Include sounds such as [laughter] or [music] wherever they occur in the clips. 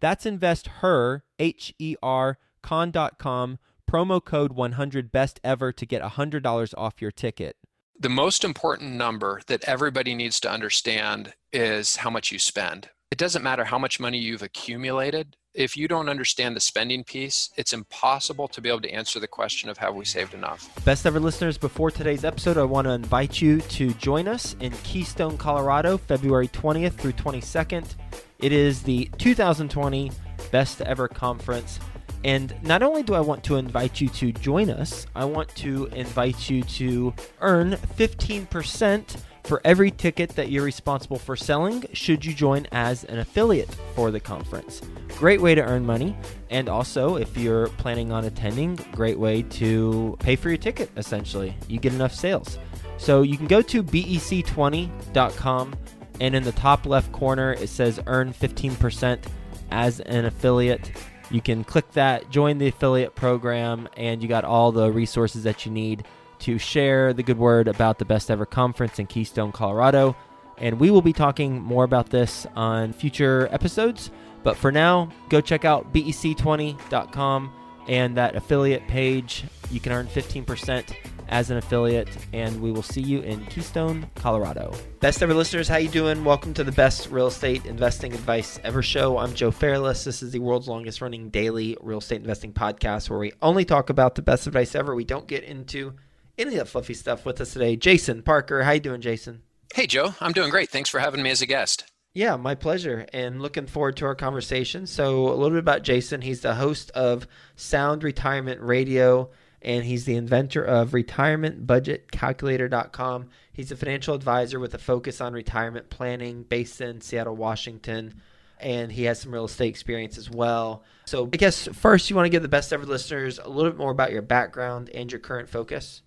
That's investher, H E R, con.com, promo code 100 best ever to get $100 off your ticket. The most important number that everybody needs to understand is how much you spend. It doesn't matter how much money you've accumulated. If you don't understand the spending piece, it's impossible to be able to answer the question of have we saved enough. Best ever listeners, before today's episode, I want to invite you to join us in Keystone, Colorado, February 20th through 22nd. It is the 2020 Best Ever Conference. And not only do I want to invite you to join us, I want to invite you to earn 15% for every ticket that you're responsible for selling should you join as an affiliate for the conference. Great way to earn money. And also, if you're planning on attending, great way to pay for your ticket, essentially. You get enough sales. So you can go to bec20.com and in the top left corner it says earn 15% as an affiliate. You can click that, join the affiliate program, and you got all the resources that you need to share the good word about the best ever conference in Keystone, Colorado. And we will be talking more about this on future episodes. But for now, go check out bec20.com and that affiliate page. You can earn 15% as an affiliate, and we will see you in Keystone, Colorado. Best ever listeners, how you doing? Welcome to the best real estate investing advice ever show. I'm Joe Fairless. This is the world's longest running daily real estate investing podcast where we only talk about the best advice ever. We don't get into any of that fluffy stuff with us today. Jason Parker, how you doing, Jason? Hey, Joe. I'm doing great. Thanks for having me as a guest. Yeah, my pleasure, and looking forward to our conversation. So, a little bit about Jason. He's the host of Sound Retirement Radio and he's the inventor of retirementbudgetcalculator.com. He's a financial advisor with a focus on retirement planning based in Seattle, Washington, and he has some real estate experience as well. So, I guess first, you want to give the best ever listeners a little bit more about your background and your current focus.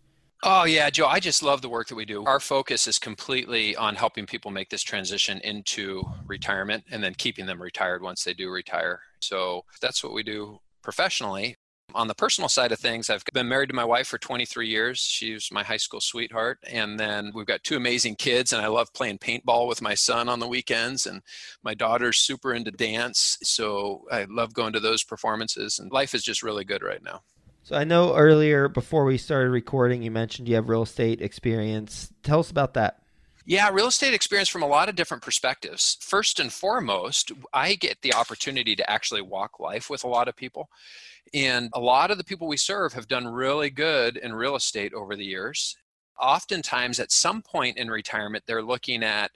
Oh, yeah, Joe, I just love the work that we do. Our focus is completely on helping people make this transition into retirement and then keeping them retired once they do retire. So that's what we do professionally. On the personal side of things, I've been married to my wife for 23 years. She's my high school sweetheart. And then we've got two amazing kids, and I love playing paintball with my son on the weekends. And my daughter's super into dance. So I love going to those performances. And life is just really good right now. So I know earlier, before we started recording, you mentioned you have real estate experience. Tell us about that. Yeah, real estate experience from a lot of different perspectives. First and foremost, I get the opportunity to actually walk life with a lot of people. And a lot of the people we serve have done really good in real estate over the years. Oftentimes, at some point in retirement, they're looking at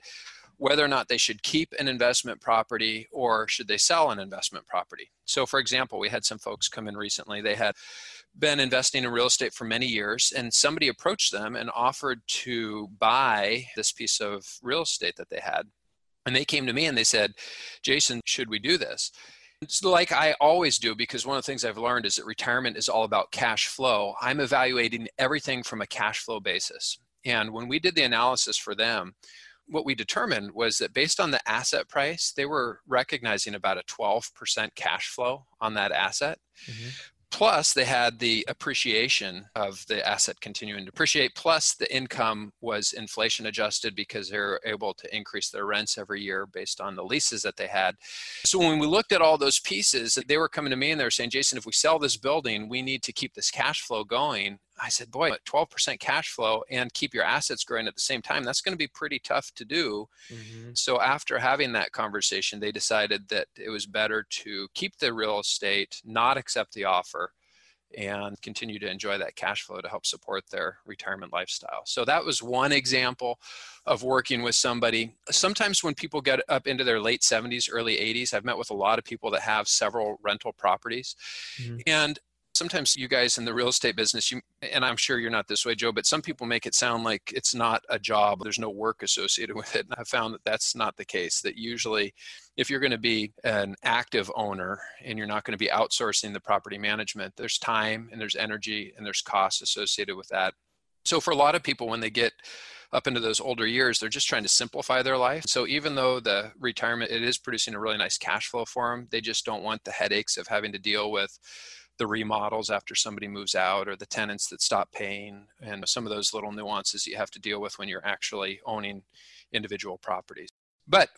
whether or not they should keep an investment property or should they sell an investment property. So, for example, we had some folks come in recently. They had been investing in real estate for many years, and somebody approached them and offered to buy this piece of real estate that they had. And they came to me and they said, Jason, should we do this? It's like I always do because one of the things I've learned is that retirement is all about cash flow. I'm evaluating everything from a cash flow basis. And when we did the analysis for them, what we determined was that based on the asset price, they were recognizing about a 12% cash flow on that asset. Mm-hmm. Plus, they had the appreciation of the asset continuing to appreciate. Plus, the income was inflation adjusted because they're able to increase their rents every year based on the leases that they had. So, when we looked at all those pieces, they were coming to me and they were saying, Jason, if we sell this building, we need to keep this cash flow going. I said, boy, 12% cash flow and keep your assets growing at the same time, that's going to be pretty tough to do. Mm-hmm. So, after having that conversation, they decided that it was better to keep the real estate, not accept the offer, and continue to enjoy that cash flow to help support their retirement lifestyle. So that was one example of working with somebody. Sometimes when people get up into their late 70s, early 80s, I've met with a lot of people that have several rental properties. Mm-hmm. And sometimes you guys in the real estate business you and i'm sure you're not this way joe but some people make it sound like it's not a job there's no work associated [laughs] with it and i found that that's not the case that usually if you're going to be an active owner and you're not going to be outsourcing the property management there's time and there's energy and there's costs associated with that so for a lot of people when they get up into those older years, they're just trying to simplify their life. So even though the retirement it is producing a really nice cash flow for them, they just don't want the headaches of having to deal with the remodels after somebody moves out or the tenants that stop paying and some of those little nuances you have to deal with when you're actually owning individual properties. But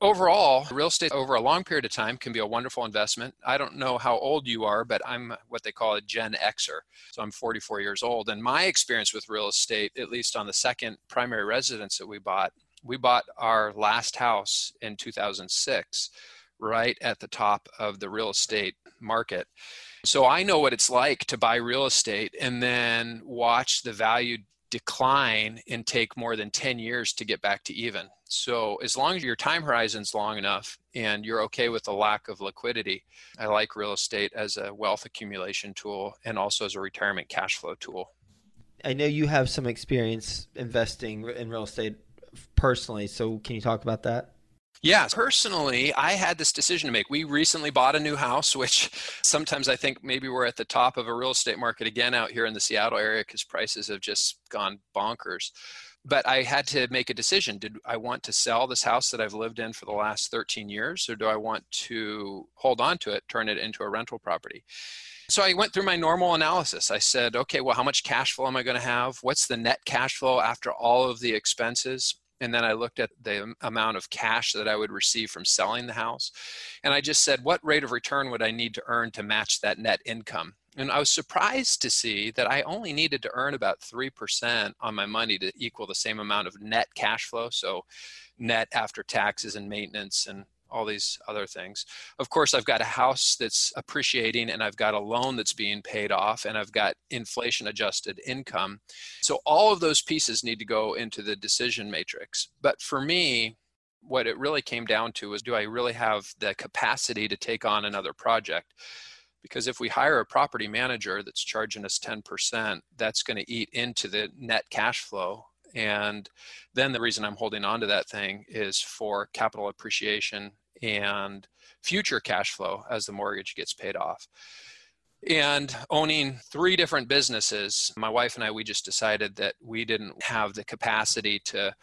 overall, real estate over a long period of time can be a wonderful investment. I don't know how old you are, but I'm what they call a Gen Xer. So I'm 44 years old. And my experience with real estate, at least on the second primary residence that we bought, we bought our last house in 2006, right at the top of the real estate market. So I know what it's like to buy real estate and then watch the value decline and take more than 10 years to get back to even. So as long as your time horizon's long enough and you're okay with the lack of liquidity, I like real estate as a wealth accumulation tool and also as a retirement cash flow tool. I know you have some experience investing in real estate personally, so can you talk about that? Yeah, personally, I had this decision to make. We recently bought a new house, which [laughs] sometimes I think maybe we're at the top of a real estate market again out here in the Seattle area because prices have just gone bonkers. But I had to make a decision. Did I want to sell this house that I've lived in for the last 13 years, or do I want to hold on to it, turn it into a rental property? So I went through my normal analysis. I said, okay, well, how much cash flow am I going to have? What's the net cash flow after all of the expenses? And then I looked at the amount of cash that I would receive from selling the house. And I just said, what rate of return would I need to earn to match that net income? And I was surprised to see that I only needed to earn about 3% on my money to equal the same amount of net cash flow. So, net after taxes and maintenance and all these other things. Of course, I've got a house that's appreciating and I've got a loan that's being paid off and I've got inflation adjusted income. So all of those pieces need to go into the decision matrix. But for me, what it really came down to was do I really have the capacity to take on another project? Because if we hire a property manager that's charging us 10%, that's going to eat into the net cash flow and then the reason I'm holding on to that thing is for capital appreciation and future cash flow as the mortgage gets paid off. And owning three different businesses, my wife and I, we just decided that we didn't have the capacity to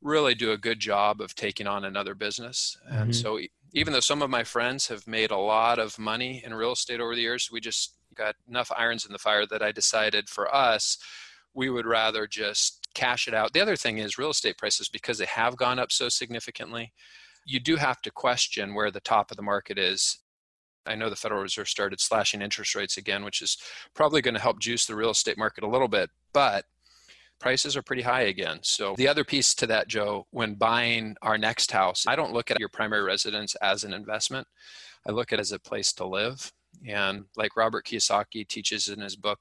really do a good job of taking on another business. Mm-hmm. And so, even though some of my friends have made a lot of money in real estate over the years, we just got enough irons in the fire that I decided for us, we would rather just cash it out. The other thing is real estate prices, because they have gone up so significantly, you do have to question where the top of the market is. I know the Federal Reserve started slashing interest rates again, which is probably going to help juice the real estate market a little bit, but prices are pretty high again. So, the other piece to that, Joe, when buying our next house, I don't look at your primary residence as an investment. I look at it as a place to live. And like Robert Kiyosaki teaches in his book,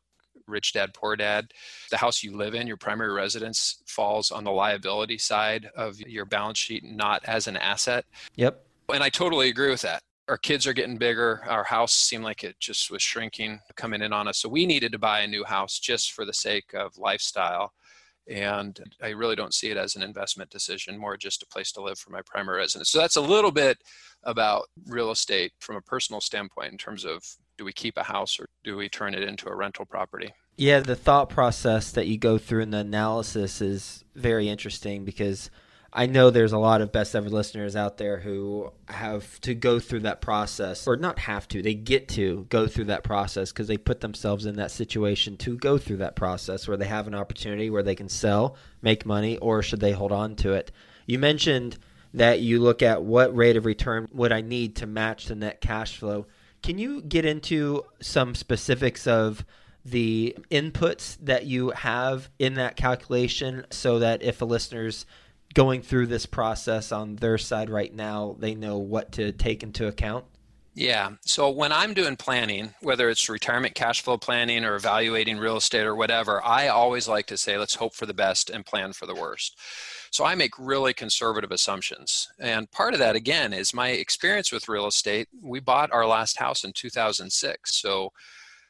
rich dad, poor dad. The house you live in, your primary residence, falls on the liability side of your balance sheet, not as an asset. Yep. And I totally agree with that. Our kids are getting bigger. Our house seemed like it just was shrinking, coming in on us. So we needed to buy a new house just for the sake of lifestyle. And I really don't see it as an investment decision, more just a place to live for my primary residence. So that's a little bit about real estate from a personal standpoint in terms of do we keep a house or do we turn it into a rental property? Yeah, the thought process that you go through in the analysis is very interesting because I know there's a lot of best ever listeners out there who have to go through that process, or not have to, they get to go through that process because they put themselves in that situation to go through that process where they have an opportunity where they can sell, make money, or should they hold on to it. You mentioned that you look at what rate of return would I need to match the net cash flow. Can you get into some specifics of the inputs that you have in that calculation so that if a listener's going through this process on their side right now, they know what to take into account? Yeah. So when I'm doing planning, whether it's retirement cash flow planning or evaluating real estate or whatever, I always like to say, let's hope for the best and plan for the worst. So I make really conservative assumptions. And part of that, again, is my experience with real estate. We bought our last house in 2006. So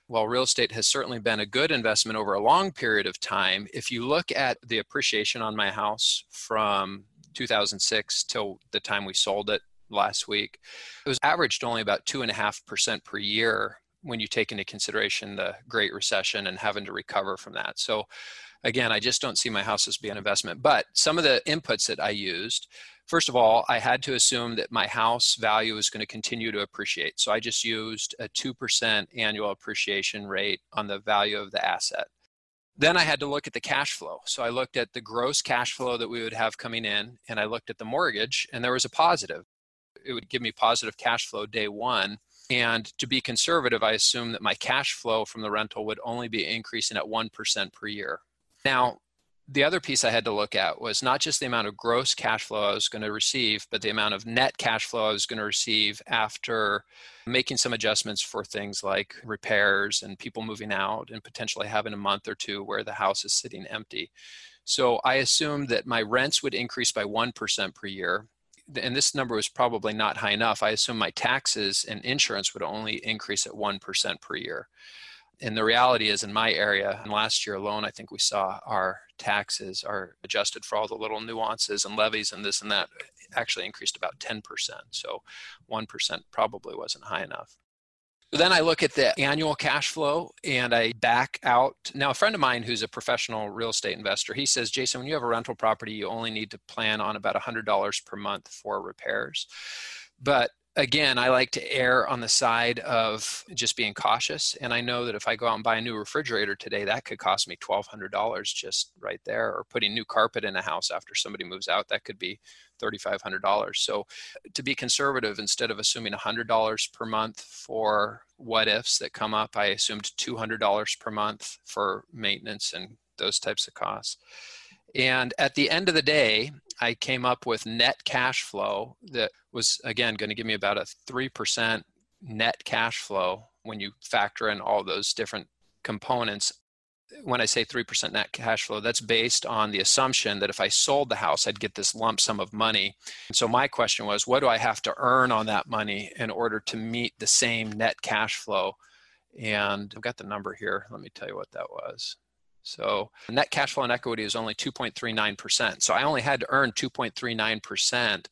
while real estate has certainly been a good investment over a long period of time, if you look at the appreciation on my house from 2006 till the time we sold it last week. It was averaged only about 2.5% per year when you take into consideration the Great Recession and having to recover from that. So, again, I just don't see my house as being an investment. But some of the inputs that I used, first of all, I had to assume that my house value is going to continue to appreciate. So I just used a 2% annual appreciation rate on the value of the asset. Then I had to look at the cash flow. So I looked at the gross cash flow that we would have coming in, and I looked at the mortgage, and there was a positive it would give me positive cash flow day one. And to be conservative, I assume that my cash flow from the rental would only be increasing at 1% per year. Now, the other piece I had to look at was not just the amount of gross cash flow I was going to receive, but the amount of net cash flow I was going to receive after making some adjustments for things like repairs and people moving out and potentially having a month or two where the house is sitting empty. So I assumed that my rents would increase by 1% per year and this number was probably not high enough. I assume my taxes and insurance would only increase at 1% per year. And the reality is, in my area, and last year alone, I think we saw our taxes are adjusted for all the little nuances and levies and this and that actually increased about 10%. So 1% probably wasn't high enough. Then I look at the annual cash flow and I back out. Now, a friend of mine who's a professional real estate investor, he says, Jason, when you have a rental property, you only need to plan on about $100 per month for repairs. But again, I like to err on the side of just being cautious. And I know that if I go out and buy a new refrigerator today, that could cost me $1,200 just right there. Or putting new carpet in a house after somebody moves out, that could be $3,500. So to be conservative, instead of assuming $100 per month for what ifs that come up, I assumed $200 per month for maintenance and those types of costs. And at the end of the day, I came up with net cash flow that was, again, going to give me about a 3% net cash flow when you factor in all those different components when I say 3% net cash flow, that's based on the assumption that if I sold the house, I'd get this lump sum of money. And so my question was, what do I have to earn on that money in order to meet the same net cash flow? And I've got the number here. Let me tell you what that was. So net cash flow on equity is only 2.39%. So I only had to earn 2.39%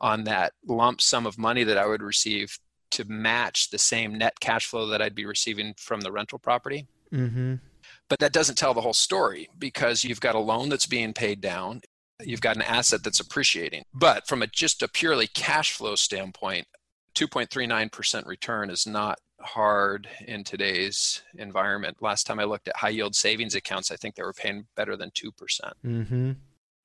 on that lump sum of money that I would receive to match the same net cash flow that I'd be receiving from the rental property. Mm-hmm. But that doesn't tell the whole story because you've got a loan that's being paid down, you've got an asset that's appreciating. But from a just a purely cash flow standpoint, 2.39% return is not hard in today's environment. Last time I looked at high yield savings accounts, I think they were paying better than 2%. Mm-hmm.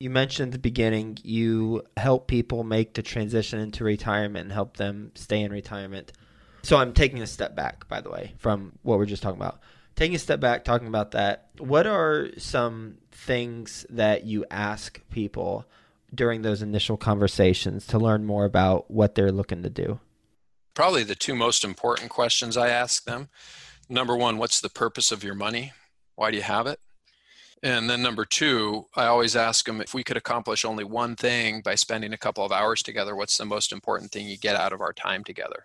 You mentioned at the beginning you help people make the transition into retirement and help them stay in retirement. So I'm taking a step back, by the way, from what we're just talking about taking a step back, talking about that, what are some things that you ask people during those initial conversations to learn more about what they're looking to do? Probably the two most important questions I ask them. Number one, what's the purpose of your money? Why do you have it? And then number two, I always ask them if we could accomplish only one thing by spending a couple of hours together, what's the most important thing you get out of our time together?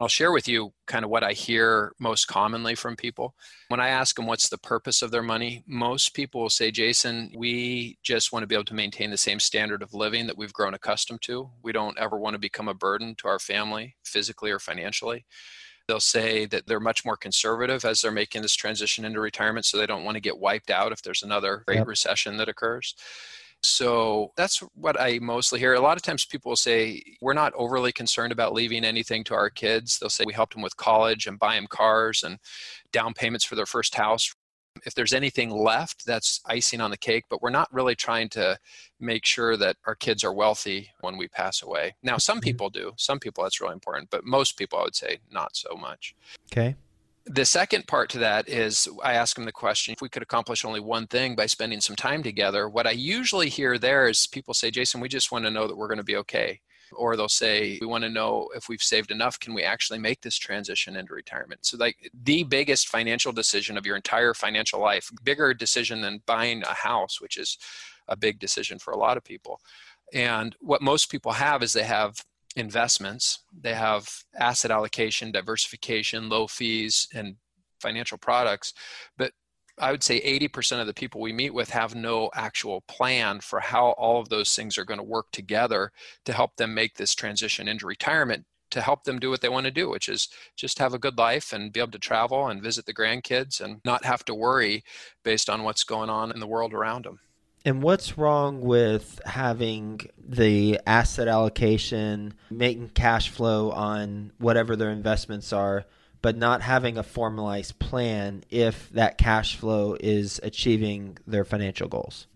I'll share with you kind of what I hear most commonly from people. When I ask them what's the purpose of their money, most people will say, Jason, we just want to be able to maintain the same standard of living that we've grown accustomed to. We don't ever want to become a burden to our family, physically or financially. They'll say that they're much more conservative as they're making this transition into retirement, so they don't want to get wiped out if there's another great yep. recession that occurs. So that's what I mostly hear. A lot of times people will say, We're not overly concerned about leaving anything to our kids. They'll say, We helped them with college and buy them cars and down payments for their first house. If there's anything left, that's icing on the cake, but we're not really trying to make sure that our kids are wealthy when we pass away. Now, some mm-hmm. people do. Some people that's really important, but most people, I would say, not so much. Okay. The second part to that is I ask them the question if we could accomplish only one thing by spending some time together. What I usually hear there is people say, Jason, we just want to know that we're going to be okay. or they'll say, We want to know if we've saved enough. Can we actually make this transition into retirement? So, like the biggest financial decision of your entire financial life, bigger decision than buying a house, which is a big decision for a lot of people. And what most people have is they have investments, they have asset allocation, diversification, low fees, and financial products. But I would say 80% of the people we meet with have no actual plan for how all of those things are going to work together to help them make this transition into retirement to help them do what they want to do, which is just have a good life and be able to travel and visit the grandkids and not have to worry based on what's going on in the world around them. And what's wrong with having the asset allocation, making cash flow on whatever their investments are, but not having a formalized plan if that cash flow is achieving their financial goals?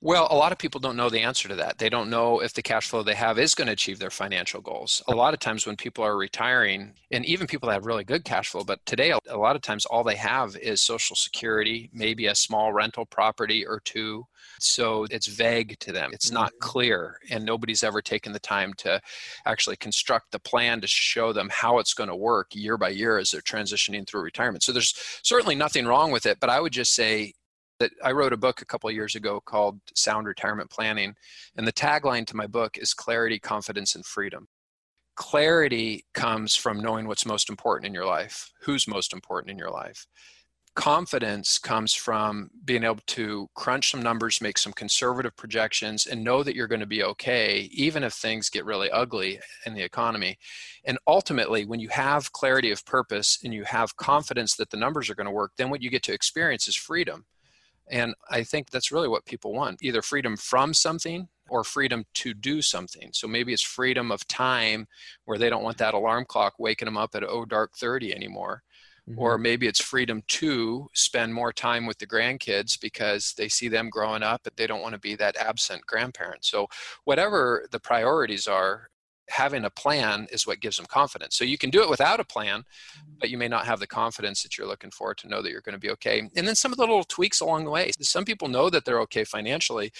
Well, a lot of people don't know the answer to that. They don't know if the cash flow they have is going to achieve their financial goals. A lot of times when people are retiring, and even people that have really good cash flow, but today a lot of times all they have is Social Security, maybe a small rental property or two. So it's vague to them. It's not mm-hmm. clear, and nobody's ever taken the time to actually construct the plan to show them how it's going to work year by year as they're transitioning through retirement. So there's certainly nothing wrong with it, but I would just say that I wrote a book a couple of years ago called Sound Retirement Planning. And the tagline to my book is clarity, confidence, and freedom. Clarity comes from knowing what's most important in your life, who's most important in your life. Confidence comes from being able to crunch some numbers, make some conservative projections, and know that you're going to be okay, even if things get really ugly in the economy. And ultimately, when you have clarity of purpose and you have confidence that the numbers are going to work, then what you get to experience is freedom and I think that's really what people want either freedom from something or freedom to do something. So maybe it's freedom of time where they don't want that alarm clock waking them up at oh dark 30 anymore. Mm-hmm. Or maybe it's freedom to spend more time with the grandkids because they see them growing up but they don't want to be that absent grandparent. So, whatever the priorities are, having a plan is what gives them confidence. So you can do it without a plan, mm-hmm. but you may not have the confidence that you're looking for to know that you're going to be okay. And then some of the little tweaks along the way. Some people know that they're okay financially,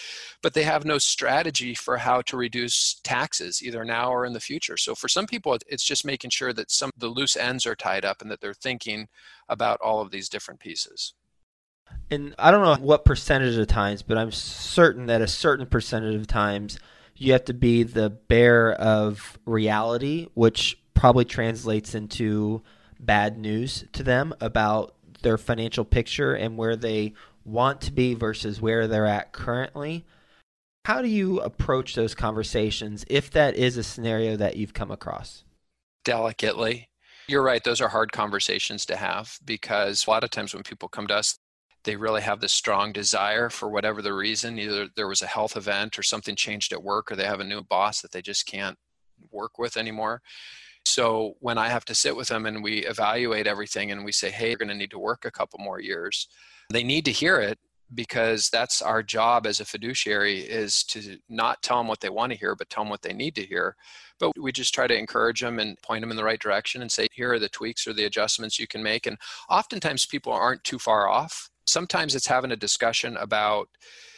but they have no strategy for how to reduce taxes either now or in the future. So for some people, it's just making sure that some of the loose ends are tied up and that they're thinking about all of these different pieces. And I don't know what percentage of times, but I'm certain that a certain percentage of times you have to be the bearer of reality, which probably translates into bad news to them about their financial picture and where they want to be versus where they're at currently. How do you approach those conversations if that is a scenario that you've come across? Delicately. You're right, those are hard conversations to have because a lot of times when people come to us, they really have this strong desire for whatever the reason either there was a health event or something changed at work or they have a new boss that they just can't work with anymore. So when i have to sit with them and we evaluate everything and we say hey you're going to need to work a couple more years they need to hear it because that's our job as a fiduciary is to not tell them what they want to hear but tell them what they need to hear. But we just try to encourage them and point them in the right direction and say here are the tweaks or the adjustments you can make and oftentimes people aren't too far off sometimes it's having a discussion about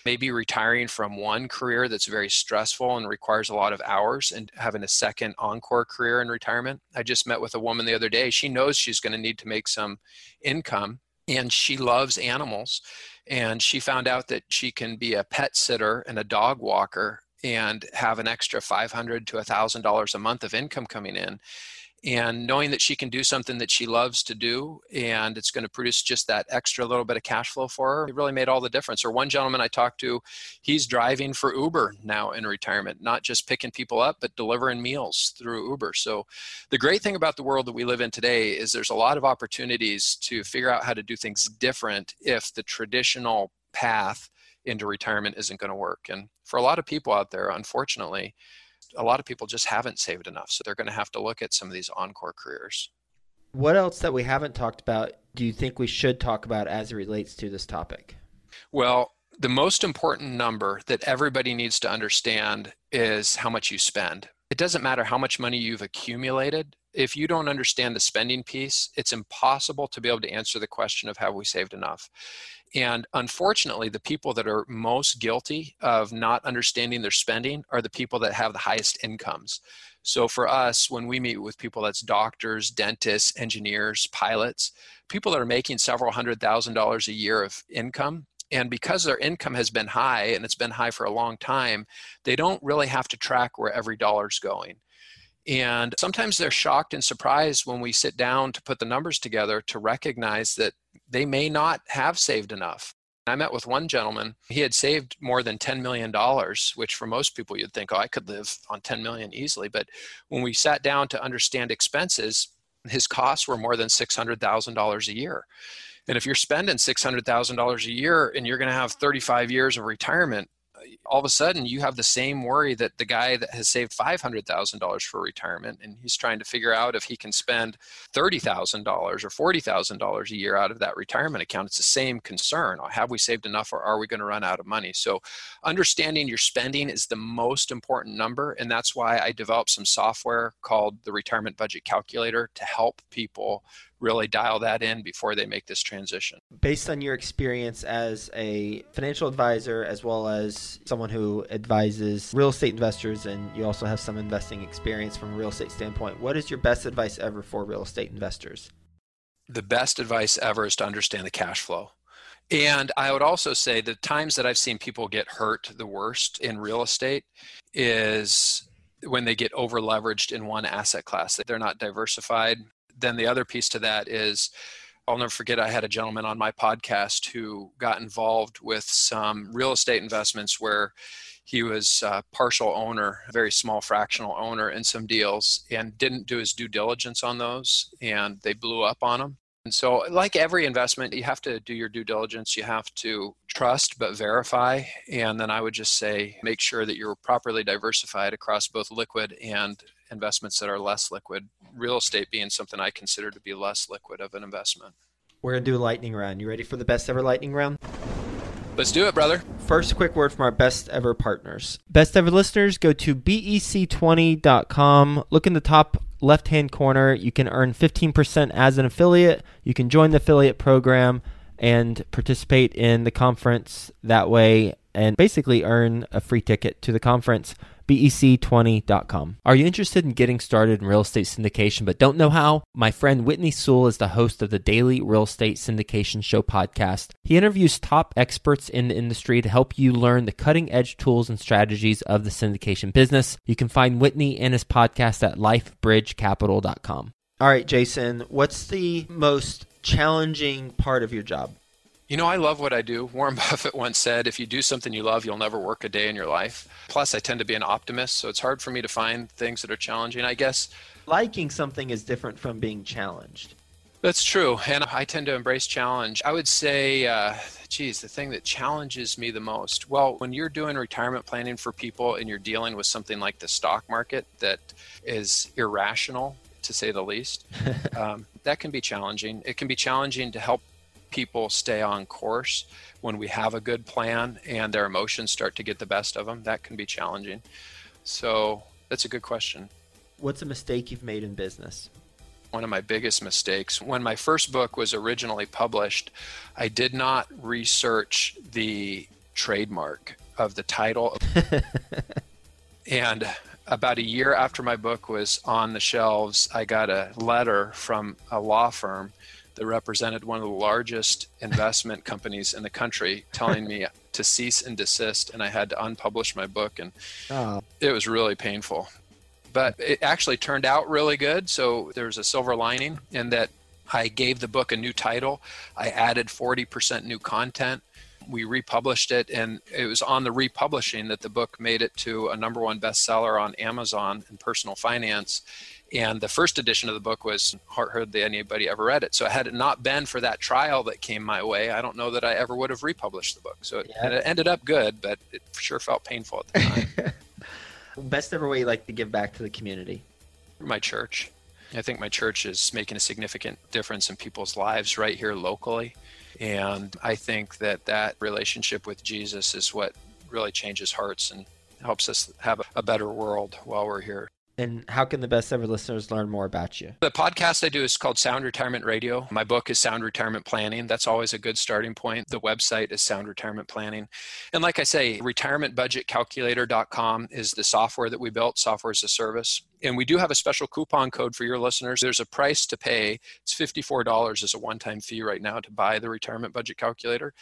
maybe retiring from one career that's very stressful and requires a lot of hours and having a second encore career in retirement. I just met with a woman the other day. She knows she's going to need to make some income and she loves animals. And she found out that she can be a pet sitter and a dog walker and have an extra 500 to $1,000 a month of income coming in and knowing that she can do something that she loves to do and it's going to produce just that extra little bit of cash flow for her it really made all the difference. Or one gentleman i talked to he's driving for uber now in retirement not just picking people up but delivering meals through uber. So the great thing about the world that we live in today is there's a lot of opportunities to figure out how to do things different if the traditional path into retirement isn't going to work. And for a lot of people out there unfortunately a lot of people just haven't saved enough. So they're going to have to look at some of these encore careers. What else that we haven't talked about do you think we should talk about as it relates to this topic? Well, the most important number that everybody needs to understand is how much you spend. It doesn't matter how much money you've accumulated. If you don't understand the spending piece, it's impossible to be able to answer the question of have we saved enough. And unfortunately, the people that are most guilty of not understanding their spending are the people that have the highest incomes. So for us, when we meet with people that's doctors, dentists, engineers, pilots, people that are making several hundred thousand dollars a year of income, and because their income has been high and it's been high for a long time, they don't really have to track where every dollar's going. And sometimes they're shocked and surprised when we sit down to put the numbers together to recognize that they may not have saved enough. I met with one gentleman. He had saved more than $10 million, which for most people you'd think, oh, I could live on 10 million easily. But when we sat down to understand expenses, his costs were more than $600,000 a year. And if you're spending $600,000 a year and you're going to have 35 years of retirement, all of a sudden you have the same worry that the guy that has saved $500,000 for retirement and he's trying to figure out if he can spend $30,000 or $40,000 a year out of that retirement account. It's the same concern. Have we saved enough or are we going to run out of money? So understanding your spending is the most important number. And that's why I developed some software called the retirement budget calculator to help people really dial that in before they make this transition. Based on your experience as a financial advisor, as well as someone who advises real estate investors, and you also have some investing experience from a real estate standpoint, what is your best advice ever for real estate investors? The best advice ever is to understand the cash flow. And I would also say the times that I've seen people get hurt the worst in real estate is when they get over leveraged in one asset class. They're not diversified then the other piece to that is I'll never forget I had a gentleman on my podcast who got involved with some real estate investments where he was a partial owner, a very small fractional owner in some deals and didn't do his due diligence on those and they blew up on him. And so, like every investment, you have to do your due diligence. You have to trust but verify. And then I would just say make sure that you're properly diversified across both liquid and investments that are less liquid. Real estate being something I consider to be less liquid of an investment. We're going to do a lightning round. You ready for the best ever lightning round? Let's do it, brother. First, quick word from our best ever partners. Best ever listeners, go to bec20.com. Look in the top left hand corner. You can earn 15% as an affiliate. You can join the affiliate program and participate in the conference that way and basically earn a free ticket to the conference bec20.com. Are you interested in getting started in real estate syndication but don't know how? My friend Whitney Sewell is the host of the Daily Real Estate Syndication Show podcast. He interviews top experts in the industry to help you learn the cutting edge tools and strategies of the syndication business. You can find Whitney and his podcast at lifebridgecapital.com. All right, Jason, what's the most challenging part of your job? You know, I love what I do. Warren [laughs] Buffett once said, if you do something you love, you'll never work a day in your life. Plus, I tend to be an optimist, so it's hard for me to find things that are challenging, I guess. Liking something is different from being challenged. That's true. And I tend to embrace challenge. I would say, uh, geez, the thing that challenges me the most. Well, when you're doing retirement planning for people and you're dealing with something like the stock market that is irrational, to say the least, [laughs] um, that can be challenging. It can be challenging to help people stay on course when we have a good plan and their emotions start to get the best of them that can be challenging. So that's a good question. What's a mistake you've made in business? One of my biggest mistakes. When my first book was originally published i did not research the trademark of the title. [laughs] And about a year after my book was on the shelves i got a letter from a law firm that represented one of the largest investment companies in the country telling me to cease and desist and I had to unpublish my book and oh. it was really painful. But it actually turned out really good. So there's a silver lining in that I gave the book a new title. I added 40% new content. We republished it, and it was on the republishing that the book made it to a number one bestseller on Amazon in personal finance and the first edition of the book was hardly anybody ever read it. So had it not been for that trial that came my way, I don't know that I ever would have republished the book. So it, yeah. it ended up good, but it sure felt painful at the time. [laughs] Best ever way you like to give back to the community? My church. I think my church is making a significant difference in people's lives right here locally. And I think that that relationship with Jesus is what really changes hearts and helps us have a better world while we're here. And how can the best ever listeners learn more about you? The podcast I do is called Sound Retirement Radio. My book is Sound Retirement Planning. That's always a good starting point. The website is Sound Retirement Planning. And like I say, retirementbudgetcalculator.com is the software that we built, software as a service and we do have a special coupon code for your listeners. There's a price to pay. It's $54 as a one time fee right now to buy the retirement budget calculator.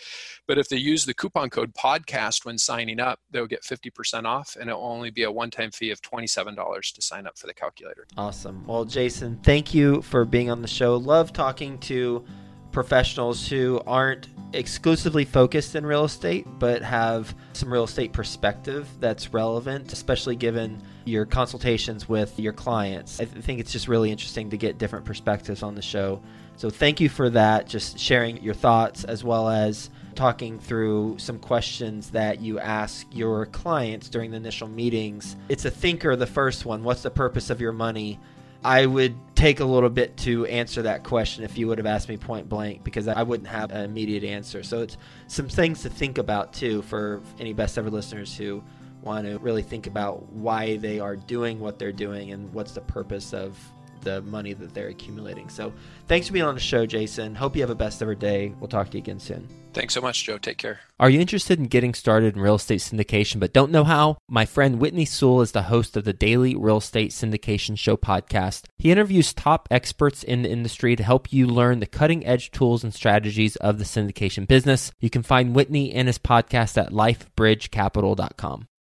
But if they use the coupon code podcast when signing up, they'll get 50% off and it'll only be a one time fee of $27 to sign up for the calculator. Awesome. Well, Jason, thank you for being on the show. Love talking to professionals who aren't exclusively focused in real estate, but have some real estate perspective that's relevant, especially given your consultations with your clients. I think it's just really interesting to get different perspectives on the show. So thank you for that, just sharing your thoughts as well as talking through some questions that you ask your clients during the initial meetings. It's a thinker, the first one. What's the purpose of your money? I would take a little bit to answer that question if you would have asked me point blank because I wouldn't have an immediate answer. So it's some things to think about too for any best ever listeners who want to really think about why they are doing what they're doing and what's the purpose of the money that they're accumulating. So thanks for being on the show, Jason. Hope you have a best ever day. We'll talk to you again soon. Thanks so much, Joe. Take care. Are you interested in getting started in real estate syndication but don't know how? My friend Whitney Sewell is the host of the Daily Real Estate Syndication Show podcast. He interviews top experts in the industry to help you learn the cutting edge tools and strategies of the syndication business. You can find Whitney and his podcast at lifebridgecapital.com.